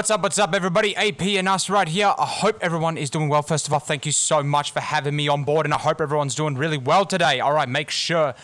What's up, what's up, everybody? AP and us right here. I hope everyone is doing well. First of all, thank you so much for having me on board, and I hope everyone's doing really well today. All right, make sure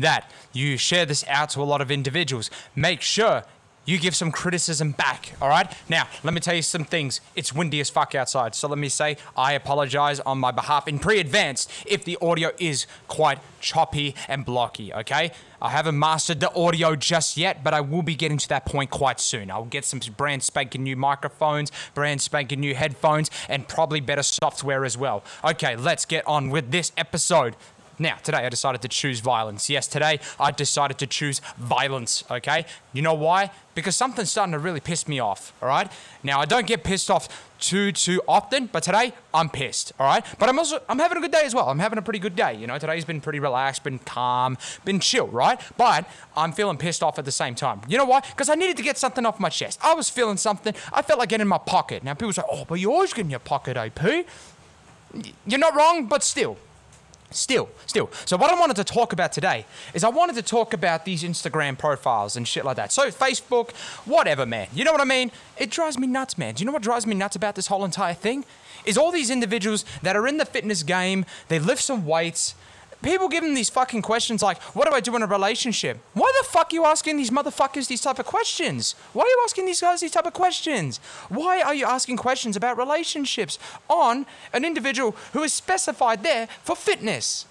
that you share this out to a lot of individuals. Make sure you give some criticism back, all right? Now, let me tell you some things. It's windy as fuck outside, so let me say I apologize on my behalf in pre advance if the audio is quite choppy and blocky, okay? I haven't mastered the audio just yet, but I will be getting to that point quite soon. I'll get some brand spanking new microphones, brand spanking new headphones, and probably better software as well. Okay, let's get on with this episode. Now, today I decided to choose violence. Yes, today I decided to choose violence, okay? You know why? Because something's starting to really piss me off, all right? Now, I don't get pissed off too, too often, but today I'm pissed, all right? But I'm also, I'm having a good day as well. I'm having a pretty good day, you know? Today's been pretty relaxed, been calm, been chill, right? But I'm feeling pissed off at the same time. You know why? Because I needed to get something off my chest. I was feeling something. I felt like getting in my pocket. Now, people say, oh, but you're always getting your pocket, AP. You're not wrong, but still, Still, still. So what I wanted to talk about today is I wanted to talk about these Instagram profiles and shit like that. So Facebook, whatever, man. You know what I mean? It drives me nuts, man. Do you know what drives me nuts about this whole entire thing? Is all these individuals that are in the fitness game, they lift some weights, people give them these fucking questions like, what do I do in a relationship? Why the fuck are you asking these motherfuckers these type of questions? Why are you asking these guys these type of questions? Why are you asking questions about relationships on an individual who is specified there for fitness?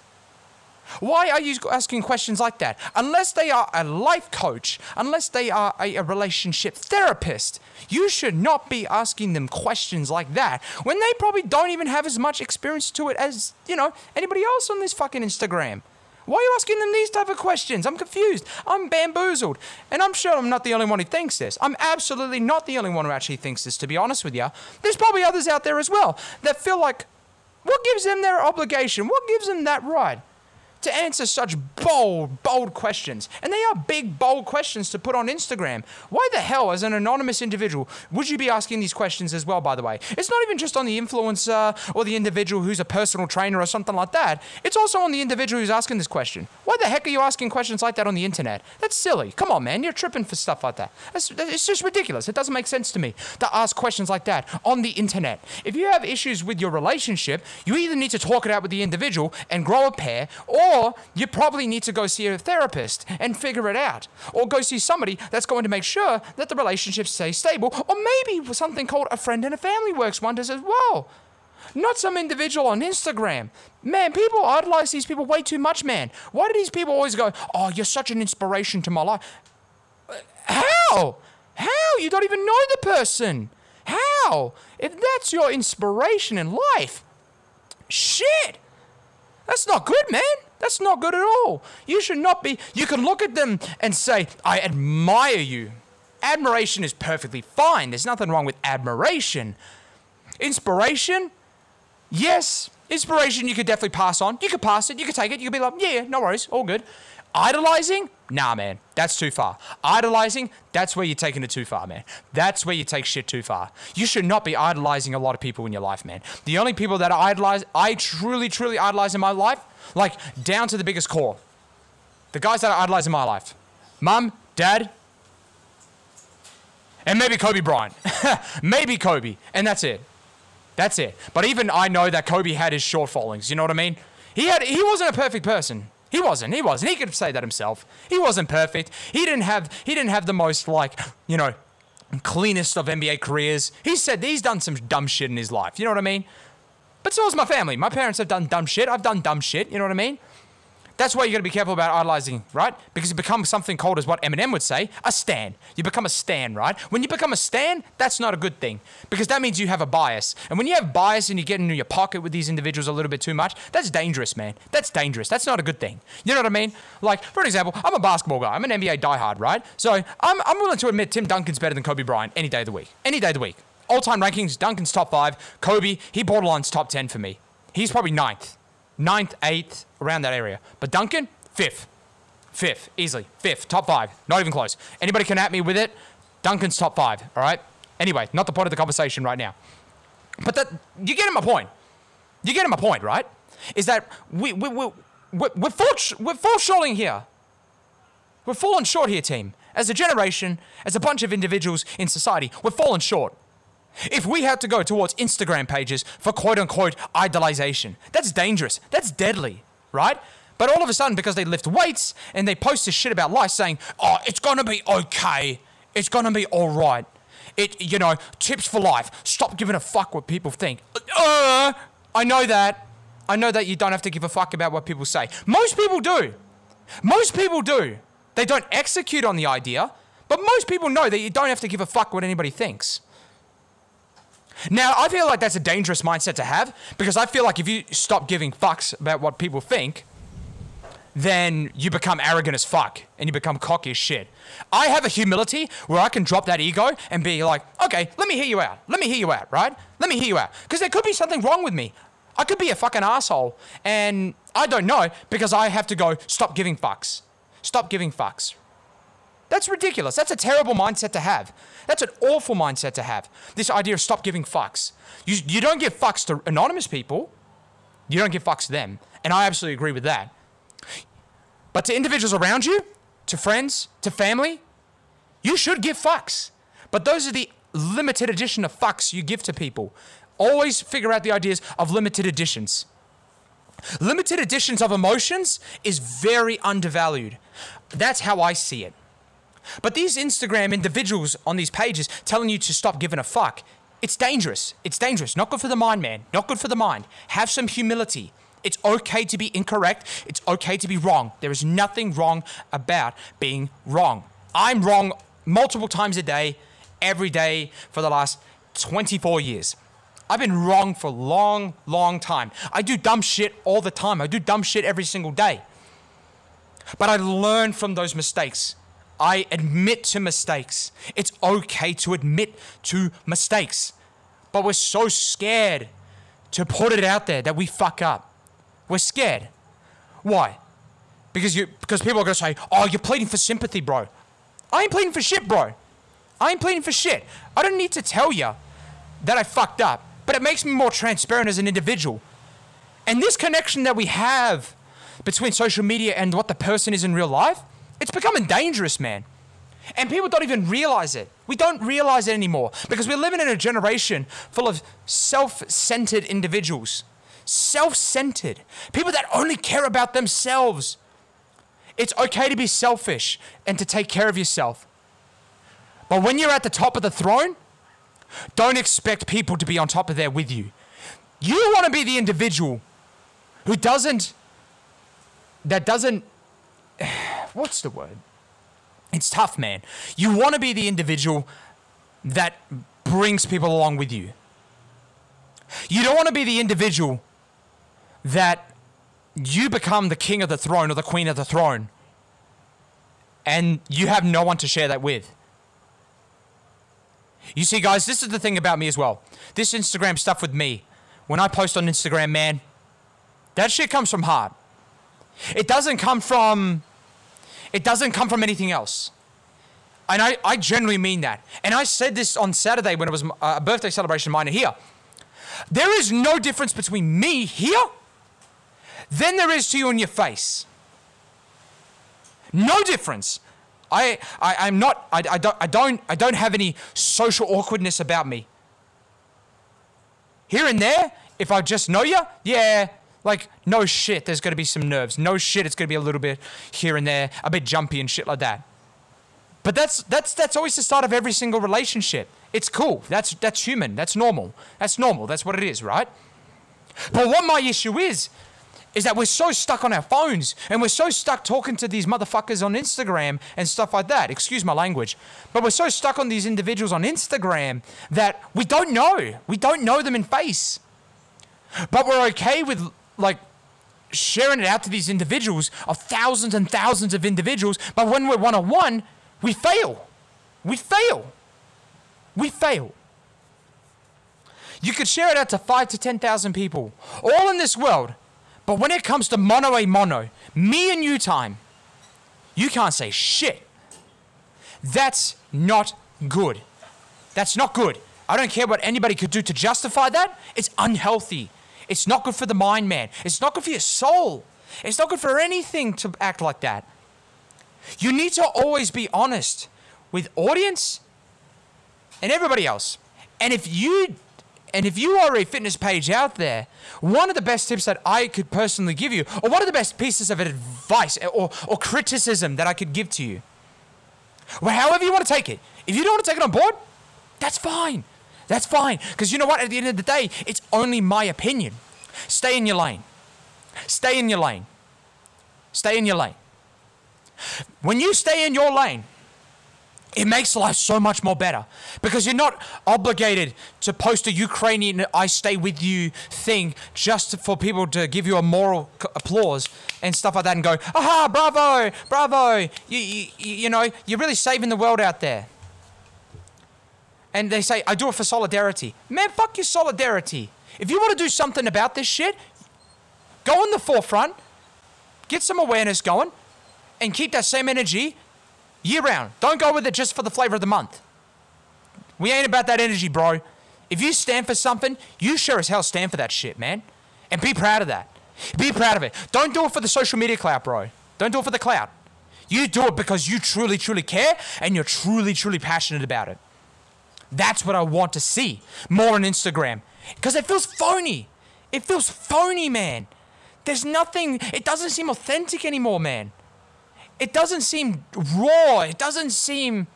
Why are you asking questions like that? Unless they are a life coach, unless they are a, a, relationship therapist, you should not be asking them questions like that when they probably don't even have as much experience to it as, you know, anybody else on this fucking Instagram. Why are you asking them these type of questions? I'm confused. I'm bamboozled. And I'm sure I'm not the only one who thinks this. I'm absolutely not the only one who actually thinks this, to be honest with you. There's probably others out there as well that feel like, what gives them their obligation? What gives them that right? To answer such bold, bold questions. And they are big, bold questions to put on Instagram. Why the hell, as an anonymous individual, would you be asking these questions as well, by the way? It's not even just on the influencer or the individual who's a personal trainer or something like that. It's also on the individual who's asking this question. Why the heck are you asking questions like that on the internet? That's silly. Come on, man. You're tripping for stuff like that. That's, it's just ridiculous. It doesn't make sense to me to ask questions like that on the internet. If you have issues with your relationship, you either need to talk it out with the individual and grow a pair, or or you probably need to go see a therapist and figure it out. Or go see somebody that's going to make sure that the relationship stays stable. Or maybe something called a friend and a family works wonders as well. Not some individual on Instagram. Man, people idolize these people way too much, man. Why do these people always go, oh, you're such an inspiration to my life? Uh, how? How? You don't even know the person. How? If that's your inspiration in life, shit. That's not good, man. That's not good at all. You should not be. You can look at them and say, I admire you. Admiration is perfectly fine. There's nothing wrong with admiration. Inspiration? Yes. Inspiration you could definitely pass on. You could pass it. You could take it. You could be like, yeah, no worries. All good. Idolizing? Nah, man, that's too far. Idolizing, that's where you're taking it too far, man. That's where you take shit too far. You should not be idolizing a lot of people in your life, man. The only people that I idolize, I truly, truly idolize in my life, like down to the biggest core. The guys that I idolize in my life mum, dad, and maybe Kobe Bryant. maybe Kobe, and that's it. That's it. But even I know that Kobe had his shortfallings. You know what I mean? He had he wasn't a perfect person. He wasn't. He wasn't. He could say that himself. He wasn't perfect. He didn't have he didn't have the most like, you know, cleanest of NBA careers. He said he's done some dumb shit in his life. You know what I mean? But so has my family. My parents have done dumb shit. I've done dumb shit. You know what I mean? That's why you got to be careful about idolizing, right? Because you become something called, as what Eminem would say, a stan. You become a stan, right? When you become a stan, that's not a good thing because that means you have a bias. And when you have bias and you get into your pocket with these individuals a little bit too much, that's dangerous, man. That's dangerous. That's not a good thing. You know what I mean? Like, for example, I'm a basketball guy. I'm an NBA diehard, right? So I'm, I'm willing to admit Tim Duncan's better than Kobe Bryant any day of the week. Any day of the week. All time rankings, Duncan's top five. Kobe, he borderlines top 10 for me. He's probably ninth ninth, eighth, around that area. But Duncan, fifth. Fifth, easily. Fifth, top five. Not even close. Anybody can at me with it. Duncan's top five, all right? Anyway, not the point of the conversation right now. But that, you get my point. You get my point, right? Is that we, we, we, we're, we're, fall, we're here. We're falling short here, team. As a generation, as a bunch of individuals in society, we're falling short. If we had to go towards Instagram pages for quote unquote idolization, that's dangerous. That's deadly, right? But all of a sudden, because they lift weights and they post this shit about life saying, oh, it's gonna be okay, it's gonna be alright. It, you know, tips for life. Stop giving a fuck what people think. Uh, I know that. I know that you don't have to give a fuck about what people say. Most people do. Most people do. They don't execute on the idea, but most people know that you don't have to give a fuck what anybody thinks. Now, I feel like that's a dangerous mindset to have because I feel like if you stop giving fucks about what people think, then you become arrogant as fuck and you become cocky as shit. I have a humility where I can drop that ego and be like, okay, let me hear you out. Let me hear you out, right? Let me hear you out. Because there could be something wrong with me. I could be a fucking asshole and I don't know because I have to go, stop giving fucks. Stop giving fucks. That's ridiculous. That's a terrible mindset to have. That's an awful mindset to have. This idea of stop giving fucks. You, you don't give fucks to anonymous people, you don't give fucks to them. And I absolutely agree with that. But to individuals around you, to friends, to family, you should give fucks. But those are the limited edition of fucks you give to people. Always figure out the ideas of limited editions. Limited editions of emotions is very undervalued. That's how I see it. But these Instagram individuals on these pages telling you to stop giving a fuck, it's dangerous. It's dangerous. Not good for the mind, man. Not good for the mind. Have some humility. It's okay to be incorrect. It's okay to be wrong. There is nothing wrong about being wrong. I'm wrong multiple times a day, every day for the last 24 years. I've been wrong for a long, long time. I do dumb shit all the time. I do dumb shit every single day. But I learn from those mistakes. I admit to mistakes. It's okay to admit to mistakes. But we're so scared to put it out there that we fuck up. We're scared. Why? Because you because people are gonna say, "Oh, you're pleading for sympathy, bro." I ain't pleading for shit, bro. I ain't pleading for shit. I don't need to tell you that I fucked up, but it makes me more transparent as an individual. And this connection that we have between social media and what the person is in real life, it's becoming dangerous, man. And people don't even realize it. We don't realize it anymore because we're living in a generation full of self centered individuals self centered, people that only care about themselves. It's okay to be selfish and to take care of yourself. But when you're at the top of the throne, don't expect people to be on top of there with you. You want to be the individual who doesn't, that doesn't, what's the word? It's tough, man. You want to be the individual that brings people along with you. You don't want to be the individual that you become the king of the throne or the queen of the throne and you have no one to share that with. You see, guys, this is the thing about me as well. This Instagram stuff with me, when I post on Instagram, man, that shit comes from heart. It doesn't come from, it doesn't come from anything else. And I, I generally mean that. And I said this on Saturday when it was uh, a birthday celebration of mine here. There is no difference between me here than there is to you in your face. No difference. I, I, I'm not, I, I, don't, I, don't, I don't have any social awkwardness about me. Here and there, if I just know you, yeah, like, no shit, there's gonna be some nerves. No shit, it's gonna be a little bit here and there, a bit jumpy and shit like that. But that's, that's, that's always the start of every single relationship. It's cool. That's, that's human. That's normal. That's normal. That's what it is, right? But what my issue is, is that we're so stuck on our phones and we're so stuck talking to these motherfuckers on Instagram and stuff like that. Excuse my language. But we're so stuck on these individuals on Instagram that we don't know. We don't know them in face. But we're okay with like sharing it out to these individuals of thousands and thousands of individuals. But when we're one on one, we fail. We fail. We fail. You could share it out to five to 10,000 people, all in this world, but when it comes to mono a mono, me and you time, you can't say shit. That's not good. That's not good. I don't care what anybody could do to justify that. It's unhealthy. It's not good for the mind, man. It's not good for your soul. It's not good for anything to act like that. You need to always be honest with audience and everybody else. And if you and if you are a fitness page out there, one of the best tips that I could personally give you, or one of the best pieces of advice or, or criticism that I could give to you, well, however you want to take it, if you don't want to take it on board, that's fine. That's fine. Because you know what? At the end of the day, it's only my opinion. Stay in your lane. Stay in your lane. Stay in your lane. When you stay in your lane, it makes life so much more better because you're not obligated to post a Ukrainian I stay with you thing just for people to give you a moral applause and stuff like that and go, aha, bravo, bravo. You, you, you know, you're really saving the world out there. And they say, I do it for solidarity. Man, fuck your solidarity. If you want to do something about this shit, go in the forefront, get some awareness going, and keep that same energy year round. Don't go with it just for the flavor of the month. We ain't about that energy, bro. If you stand for something, you sure as hell stand for that shit, man. And be proud of that. Be proud of it. Don't do it for the social media clout, bro. Don't do it for the clout. You do it because you truly, truly care and you're truly, truly passionate about it. That's what I want to see more on Instagram. Because it feels phony. It feels phony, man. There's nothing, it doesn't seem authentic anymore, man it doesn't seem raw. It doesn't seem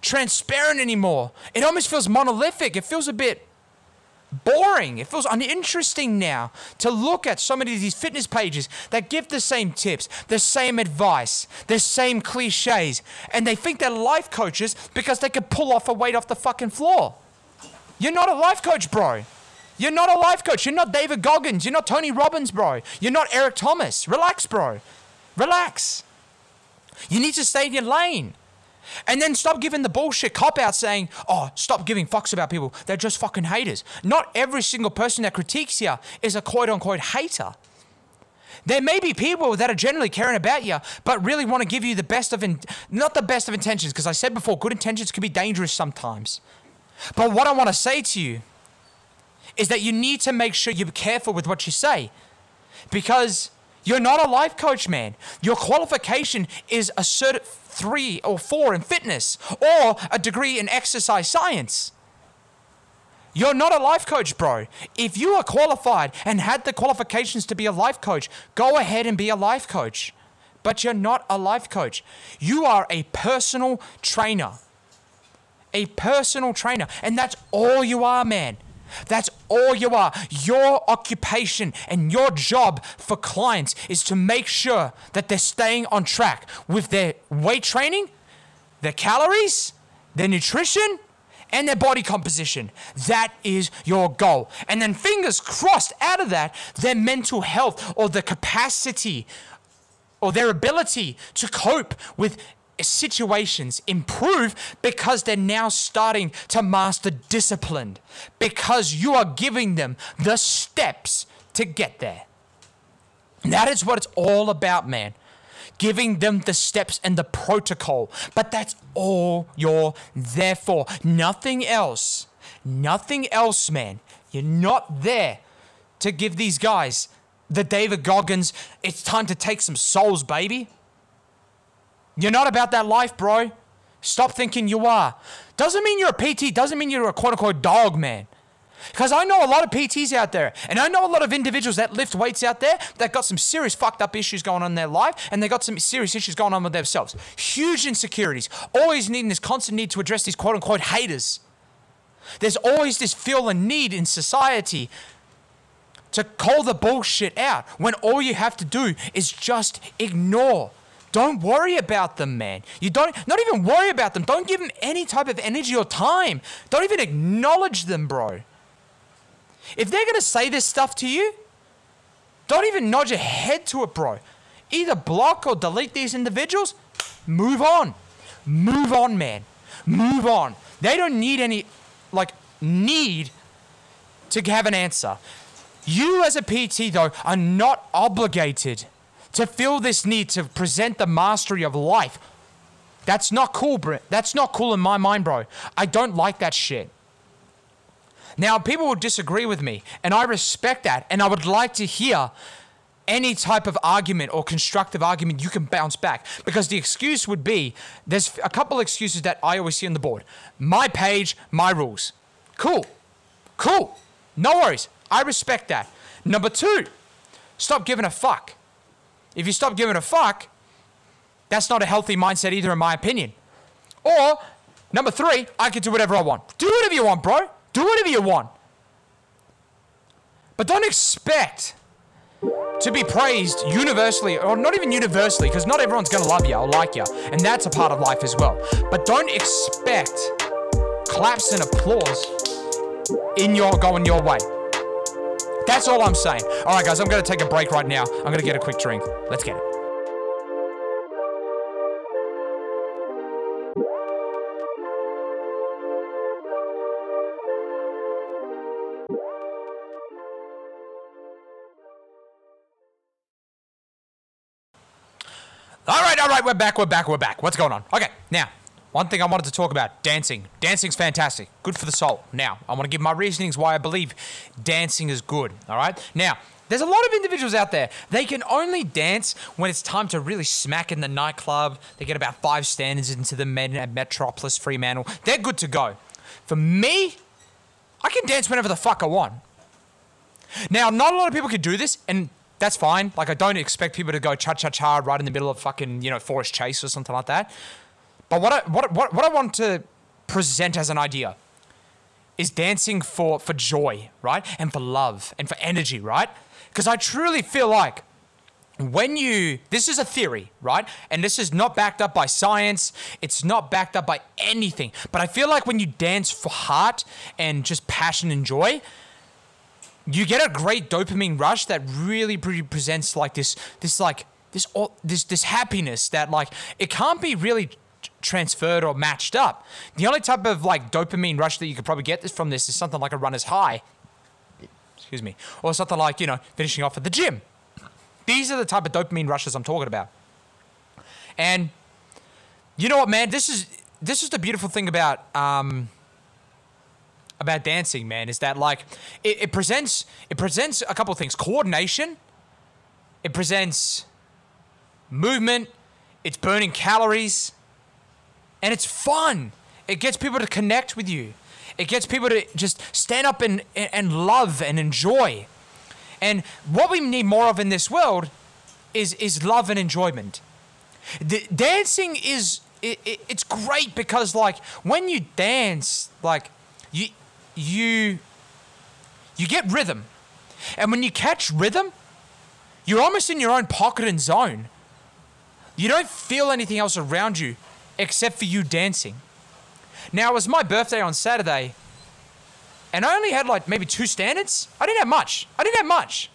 transparent anymore. It almost feels monolithic. It feels a bit boring. It feels uninteresting now to look at so many of these fitness pages that give the same tips, the same advice, the same cliches, and they think they're life coaches because they can pull off a weight off the fucking floor. You're not a life coach, bro. You're not a life coach. You're not David Goggins. You're not Tony Robbins, bro. You're not Eric Thomas. Relax, bro. Relax. You need to stay in your lane. And then stop giving the bullshit cop out saying, oh, stop giving fucks about people. They're just fucking haters. Not every single person that critiques you is a quote unquote hater. There may be people that are generally caring about you, but really want to give you the best of, in- not the best of intentions, because I said before, good intentions can be dangerous sometimes. But what I want to say to you is that you need to make sure you're careful with what you say. Because you're not a life coach, man. Your qualification is a cert three or four in fitness or a degree in exercise science. You're not a life coach, bro. If you are qualified and had the qualifications to be a life coach, go ahead and be a life coach. But you're not a life coach. You are a personal trainer. A personal trainer. And that's all you are, man. That's all you are. Your occupation and your job for clients is to make sure that they're staying on track with their weight training, their calories, their nutrition, and their body composition. That is your goal. And then, fingers crossed, out of that, their mental health or the capacity or their ability to cope with situations improve because they're now starting to master discipline because you are giving them the steps to get there. That is what it's all about, man. Giving them the steps and the protocol. But that's all you're there for. Nothing else. Nothing else, man. You're not there to give these guys the David Goggins, it's time to take some souls, baby. You're not about that life, bro. Stop thinking you are. Doesn't mean you're a PT, doesn't mean you're a quote unquote dog man. Because I know a lot of PTs out there, and I know a lot of individuals that lift weights out there that got some serious fucked up issues going on in their life, and they got some serious issues going on with themselves. Huge insecurities, always needing this constant need to address these quote unquote haters. There's always this feel and need in society to call the bullshit out when all you have to do is just ignore don't worry about them, man. You don't, not even worry about them. Don't give them any type of energy or time. Don't even acknowledge them, bro. If they're going to say this stuff to you, don't even nod your head to it, bro. Either block or delete these individuals. Move on. Move on, man. Move on. They don't need any, like, need to have an answer. You, as a PT, though, are not obligated to feel this need to present the mastery of life. That's not cool, bro. That's not cool in my mind, bro. I don't like that shit. Now, people will disagree with me, and I respect that, and I would like to hear any type of argument or constructive argument you can bounce back because the excuse would be there's a couple excuses that I always see on the board. My page, my rules. Cool. Cool. No worries. I respect that. Number two, stop giving a fuck. If you stop giving a fuck, that's not a healthy mindset either, in my opinion. Or, number three, I can do whatever I want. Do whatever you want, bro. Do whatever you want. But don't expect to be praised universally, or not even universally, because not everyone's gonna love you or like you, and that's a part of life as well. But don't expect claps and applause in your going your way. That's all I'm saying. All right, guys, I'm gonna take a break right now. I'm gonna get a quick drink. Let's get it. All right, all right, we're back, we're back, we're back. What's going on? Okay, now, one thing I wanted to talk about dancing. Dancing's fantastic, good for the soul. Now, I want to give my reasonings why I believe dancing is good, all right? Now, there's a lot of individuals out there. They can only dance when it's time to really smack in the nightclub. They get about five standards into the at Metropolis, Fremantle. They're good to go. For me, I can dance whenever the fuck I want. Now, not a lot of people can do this, and that's fine. Like, I don't expect people to go cha cha cha right in the middle of fucking, you know, Forest Chase or something like that. But what I, what, what, what I want to present as an idea is dancing for, for joy, right? And for love and for energy, right? Because I truly feel like when you, this is a theory, right? And this is not backed up by science, it's not backed up by anything. But I feel like when you dance for heart and just passion and joy, you get a great dopamine rush that really presents like this this like this all this this happiness that like it can't be really transferred or matched up. The only type of like dopamine rush that you could probably get this from this is something like a runner's high. Excuse me. Or something like, you know, finishing off at the gym. These are the type of dopamine rushes I'm talking about. And you know what, man, this is this is the beautiful thing about um about dancing, man, is that like it, it presents it presents a couple of things: coordination. It presents movement. It's burning calories, and it's fun. It gets people to connect with you. It gets people to just stand up and and love and enjoy. And what we need more of in this world is is love and enjoyment. The, dancing is it, it, it's great because like when you dance, like you you you get rhythm. And when you catch rhythm, you're almost in your own pocket and zone. You don't feel anything else around you except for you dancing. Now, it was my birthday on Saturday, and I only had like maybe two standards. I didn't have much. I didn't have much.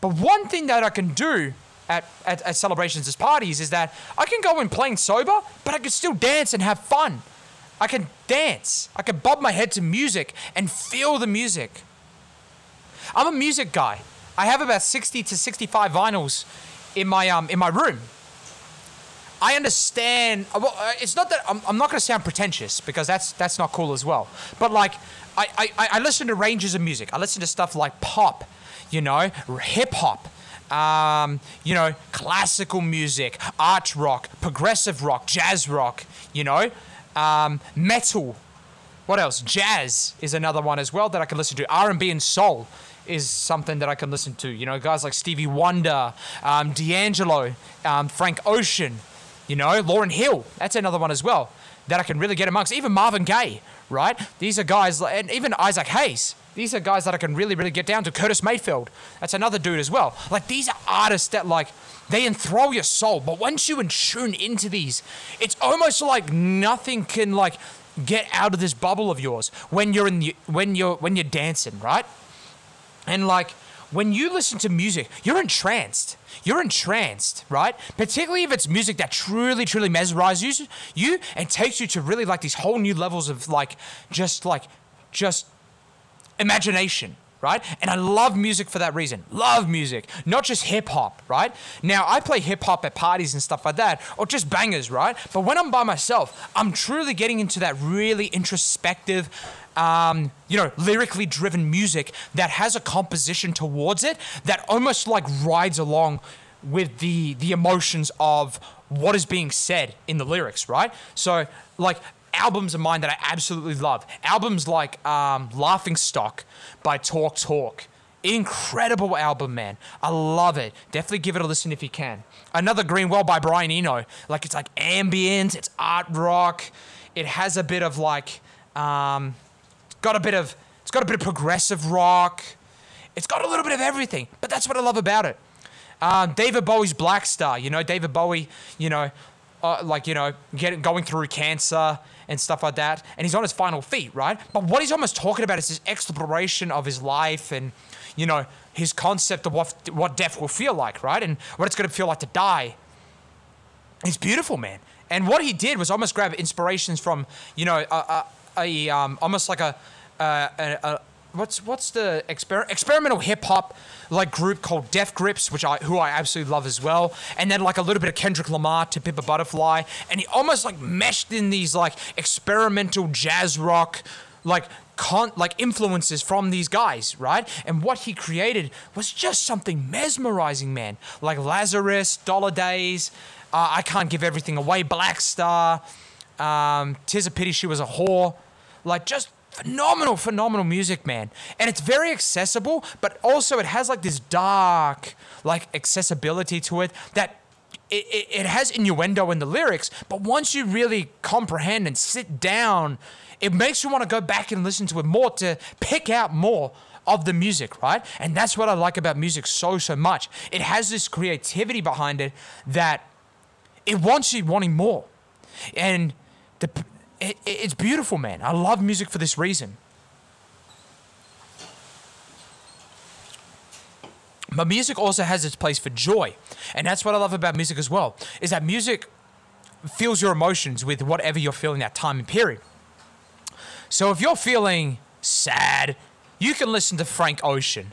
But one thing that I can do at, at, at celebrations as parties is that I can go in playing sober, but I can still dance and have fun. I can dance. I can bob my head to music and feel the music. I'm a music guy. I have about 60 to 65 vinyls in my um in my room. I understand. Uh, well, uh, it's not that I'm, I'm not going to sound pretentious because that's that's not cool as well. But like, I, I I listen to ranges of music. I listen to stuff like pop, you know, hip hop, um, you know, classical music, art rock, progressive rock, jazz rock, you know, um, metal. What else? Jazz is another one as well that I can listen to. R&B and soul is something that I can listen to. You know, guys like Stevie Wonder, um, D'Angelo, um, Frank Ocean, you know, Lauryn Hill. That's another one as well that I can really get amongst. Even Marvin Gaye, right? These are guys, and even Isaac Hayes. These are guys that I can really, really get down to. Curtis Mayfield. That's another dude as well. Like, these are artists that, like, they enthrall your soul. But once you tune into these, it's almost like nothing can like get out of this bubble of yours when you're in the when you're when you're dancing, right? And like when you listen to music, you're entranced. You're entranced, right? Particularly if it's music that truly, truly mesmerizes you and takes you to really like these whole new levels of like just like just imagination, right? And I love music for that reason. Love music, not just hip hop, right? Now, I play hip hop at parties and stuff like that, or just bangers, right? But when I'm by myself, I'm truly getting into that really introspective, um, you know, lyrically driven music that has a composition towards it that almost like rides along with the the emotions of what is being said in the lyrics, right? So, like albums of mine that I absolutely love. Albums like um, Laughing Stock by Talk Talk. Incredible album, man. I love it. Definitely give it a listen if you can. Another Green World by Brian Eno. Like it's like ambient, it's art rock. It has a bit of like, um, got a bit of, it's got a bit of progressive rock. It's got a little bit of everything. But that's what I love about it. Um, David Bowie's Blackstar. You know, David Bowie. You know, uh, like you know, getting going through cancer and stuff like that, and he's on his final feet, right? But what he's almost talking about is his exploration of his life and you know his concept of what what death will feel like, right? And what it's going to feel like to die. It's beautiful, man. And what he did was almost grab inspirations from you know a, a, a um, almost like a, a, a what's what's the exper- experimental hip hop like group called Death Grips, which I who I absolutely love as well, and then like a little bit of Kendrick Lamar to Pimp a Butterfly, and he almost like meshed in these like experimental jazz rock like con- like influences from these guys, right? And what he created was just something mesmerizing, man. Like Lazarus, Dollar Days, uh, I can't give everything away, Blackstar, um, Tis a Pity She Was a Whore, like just phenomenal, phenomenal music, man. And it's very accessible, but also it has like this dark, like accessibility to it that it, it, it has innuendo in the lyrics, but once you really comprehend and sit down, it makes you want to go back and listen to it more to pick out more of the music, right? And that's what I like about music so, so much. It has this creativity behind it that it wants you wanting more. And the, it, it's beautiful, man. I love music for this reason. But music also has its place for joy. And that's what I love about music as well, is that music feels your emotions with whatever you're feeling at that time and period. So if you're feeling sad, you can listen to Frank Ocean.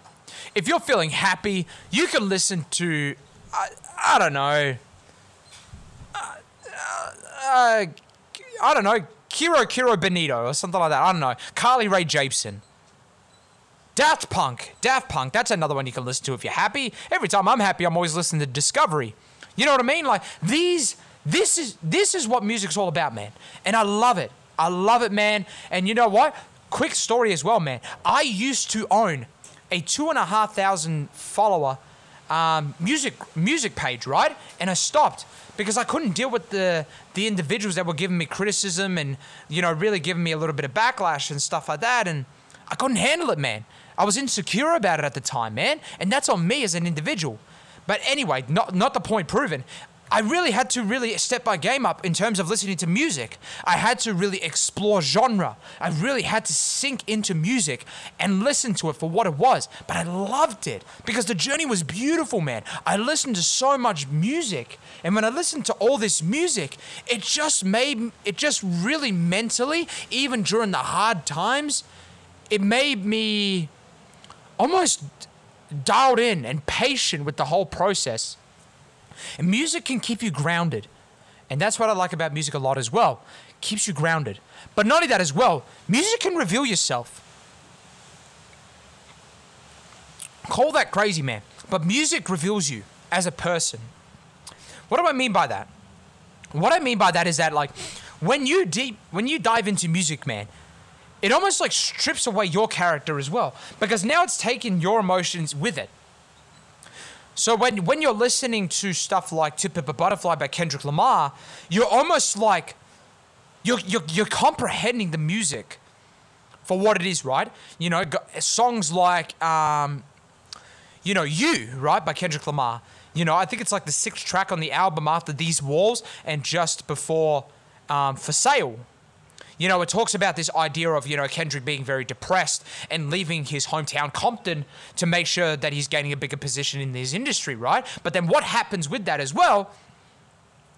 If you're feeling happy, you can listen to, I, I don't know, uh, uh, I don't know, Kero Kero Bonito or something like that. I don't know. Carly Rae Jepsen. Daft Punk. Daft Punk. That's another one you can listen to if you're happy. Every time I'm happy, I'm always listening to Discovery. You know what I mean? Like these this is this is what music's all about, man. And I love it. I love it, man. And you know what? Quick story as well, man. I used to own a two and a half thousand follower um, music music page, right? And I stopped because I couldn't deal with the the individuals that were giving me criticism and you know really giving me a little bit of backlash and stuff like that, and I couldn't handle it, man. I was insecure about it at the time, man, and that's on me as an individual. But anyway, not not the point proven. I really had to really step my game up in terms of listening to music. I had to really explore genre. I really had to sink into music and listen to it for what it was. But I loved it because the journey was beautiful, man. I listened to so much music. And when I listened to all this music, it just made, it just really mentally, even during the hard times, it made me almost dialed in and patient with the whole process. And music can keep you grounded. And that's what I like about music a lot as well. Keeps you grounded. But not only that as well, music can reveal yourself. Call that crazy, man. But music reveals you as a person. What do I mean by that? What I mean by that is that like when you deep when you dive into music, man, it almost like strips away your character as well because now it's taking your emotions with it. So when when you're listening to stuff like "To a Butterfly" by Kendrick Lamar, you're almost like you're you're, you're comprehending the music for what it is, right? You know, songs like um, you know, "You" right by Kendrick Lamar. You know, I think it's like the sixth track on the album after "These Walls" and just before um, "For Sale." You know, it talks about this idea of, you know, Kendrick being very depressed and leaving his hometown Compton to make sure that he's gaining a bigger position in this industry, right? But then what happens with that as well?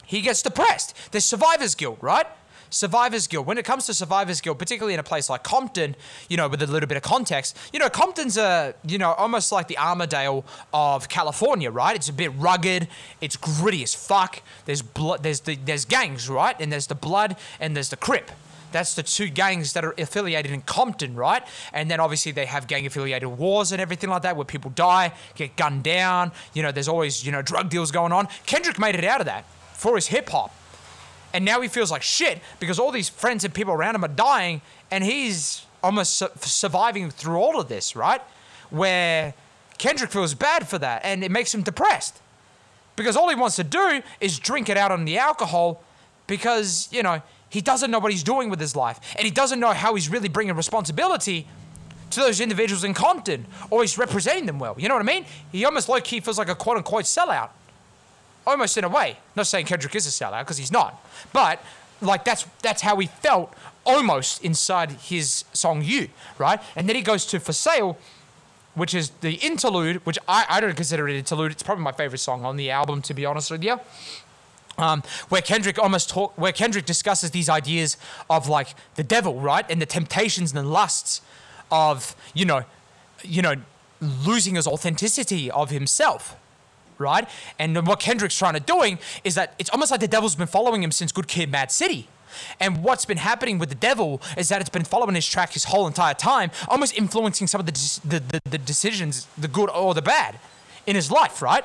He gets depressed. There's survivor's guilt, right? Survivor's Guilt. When it comes to Survivor's Guilt, particularly in a place like Compton, you know, with a little bit of context, you know, Compton's a, you know, almost like the Armadale of California, right? It's a bit rugged, it's gritty as fuck. There's blood, there's the, there's gangs, right? And there's the blood and there's the Crip. That's the two gangs that are affiliated in Compton, right? And then obviously they have gang affiliated wars and everything like that where people die, get gunned down. You know, there's always, you know, drug deals going on. Kendrick made it out of that for his hip hop. And now he feels like shit because all these friends and people around him are dying and he's almost su- surviving through all of this, right? Where Kendrick feels bad for that and it makes him depressed because all he wants to do is drink it out on the alcohol because, you know, he doesn't know what he's doing with his life and he doesn't know how he's really bringing responsibility to those individuals in Compton or he's representing them well. You know what I mean? He almost low key feels like a quote unquote sellout. Almost in a way. Not saying Kendrick is a sellout because he's not. But like that's that's how he felt almost inside his song You, right? And then he goes to For Sale, which is the interlude, which I, I don't consider it interlude. It's probably my favorite song on the album, to be honest with you. Um, where Kendrick almost talk, where Kendrick discusses these ideas of like the devil, right, and the temptations and the lusts of you know, you know, losing his authenticity of himself, right? And what Kendrick's trying to doing is that it's almost like the devil's been following him since Good Kid, Mad City. And what's been happening with the devil is that it's been following his track his whole entire time, almost influencing some of the, the, the, the decisions, the good or the bad, in his life, right?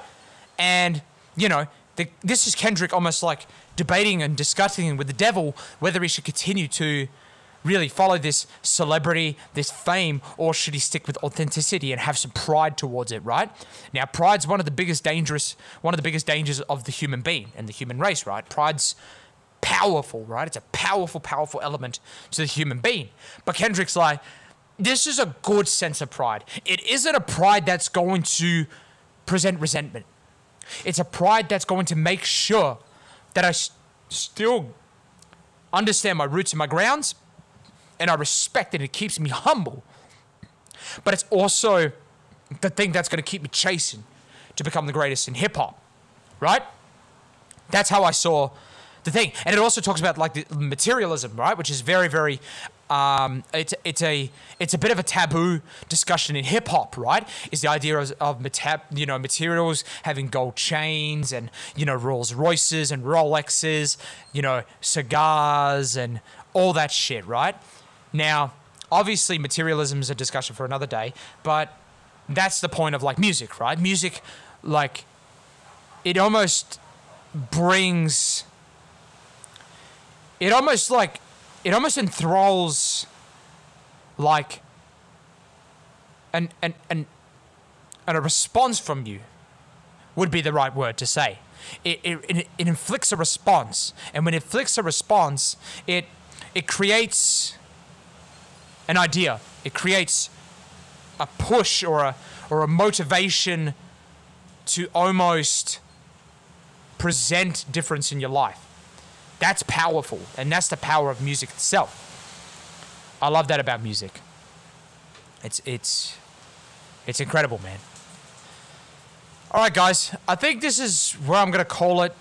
And, you know, the, this is Kendrick almost like debating and discussing with the devil whether he should continue to really follow this celebrity, this fame, or should he stick with authenticity and have some pride towards it, right? Now, pride's one of the biggest dangerous, one of the biggest dangers of the human being and the human race, right? Pride's powerful, right? It's a powerful, powerful element to the human being. But Kendrick's like, this is a good sense of pride. It isn't a pride that's going to present resentment. It's a pride that's going to make sure that I still understand my roots and my grounds, and I respect it. It keeps me humble. But it's also the thing that's going to keep me chasing to become the greatest in hip hop, right? That's how I saw the thing. And it also talks about like the materialism, right? Which is very, very um, it's it's a it's a bit of a taboo discussion in hip hop, right? Is the idea of, of you know materials having gold chains and you know Rolls Royces and Rolexes, you know cigars and all that shit, right? Now, obviously, materialism is a discussion for another day, but that's the point of like music, right? Music, like, it almost brings, it almost like, it almost enthralls, like, an, an, an, and a response from you would be the right word to say. It, it, it, it inflicts a response. And when it inflicts a response, it, it creates an idea. It creates a push or a or a motivation to almost present difference in your life. That's powerful, and that's the power of music itself. I love that about music. It's it's it's incredible, man. All right, guys. I think this is where I'm gonna call it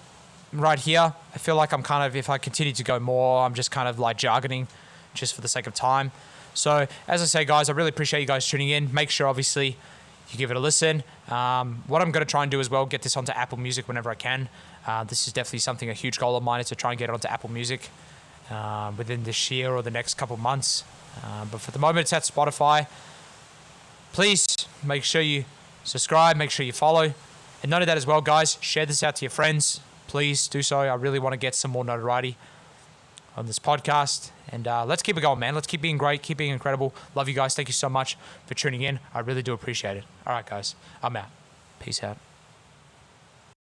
right here. I feel like I'm kind of if I continue to go more, I'm just kind of like jargoning, just for the sake of time. So, as I say, guys, I really appreciate you guys tuning in. Make sure, obviously, you give it a listen. Um, what I'm to try and do as well, get this onto Apple Music whenever I can. Uh, this is definitely something, a huge goal of mine, is to try and get onto Apple Music uh, within this year or the next couple months. Uh, but for the moment, it's at Spotify. Please make sure you subscribe, make sure you follow. And none of that as well, guys. Share this out to your friends. Please do so. I really want to get some more notoriety on this podcast. And uh, let's keep it going, man. Let's keep being great, keep being incredible. Love you guys. Thank you so much for tuning in. I really do appreciate it. All right, guys. I'm out. Peace out.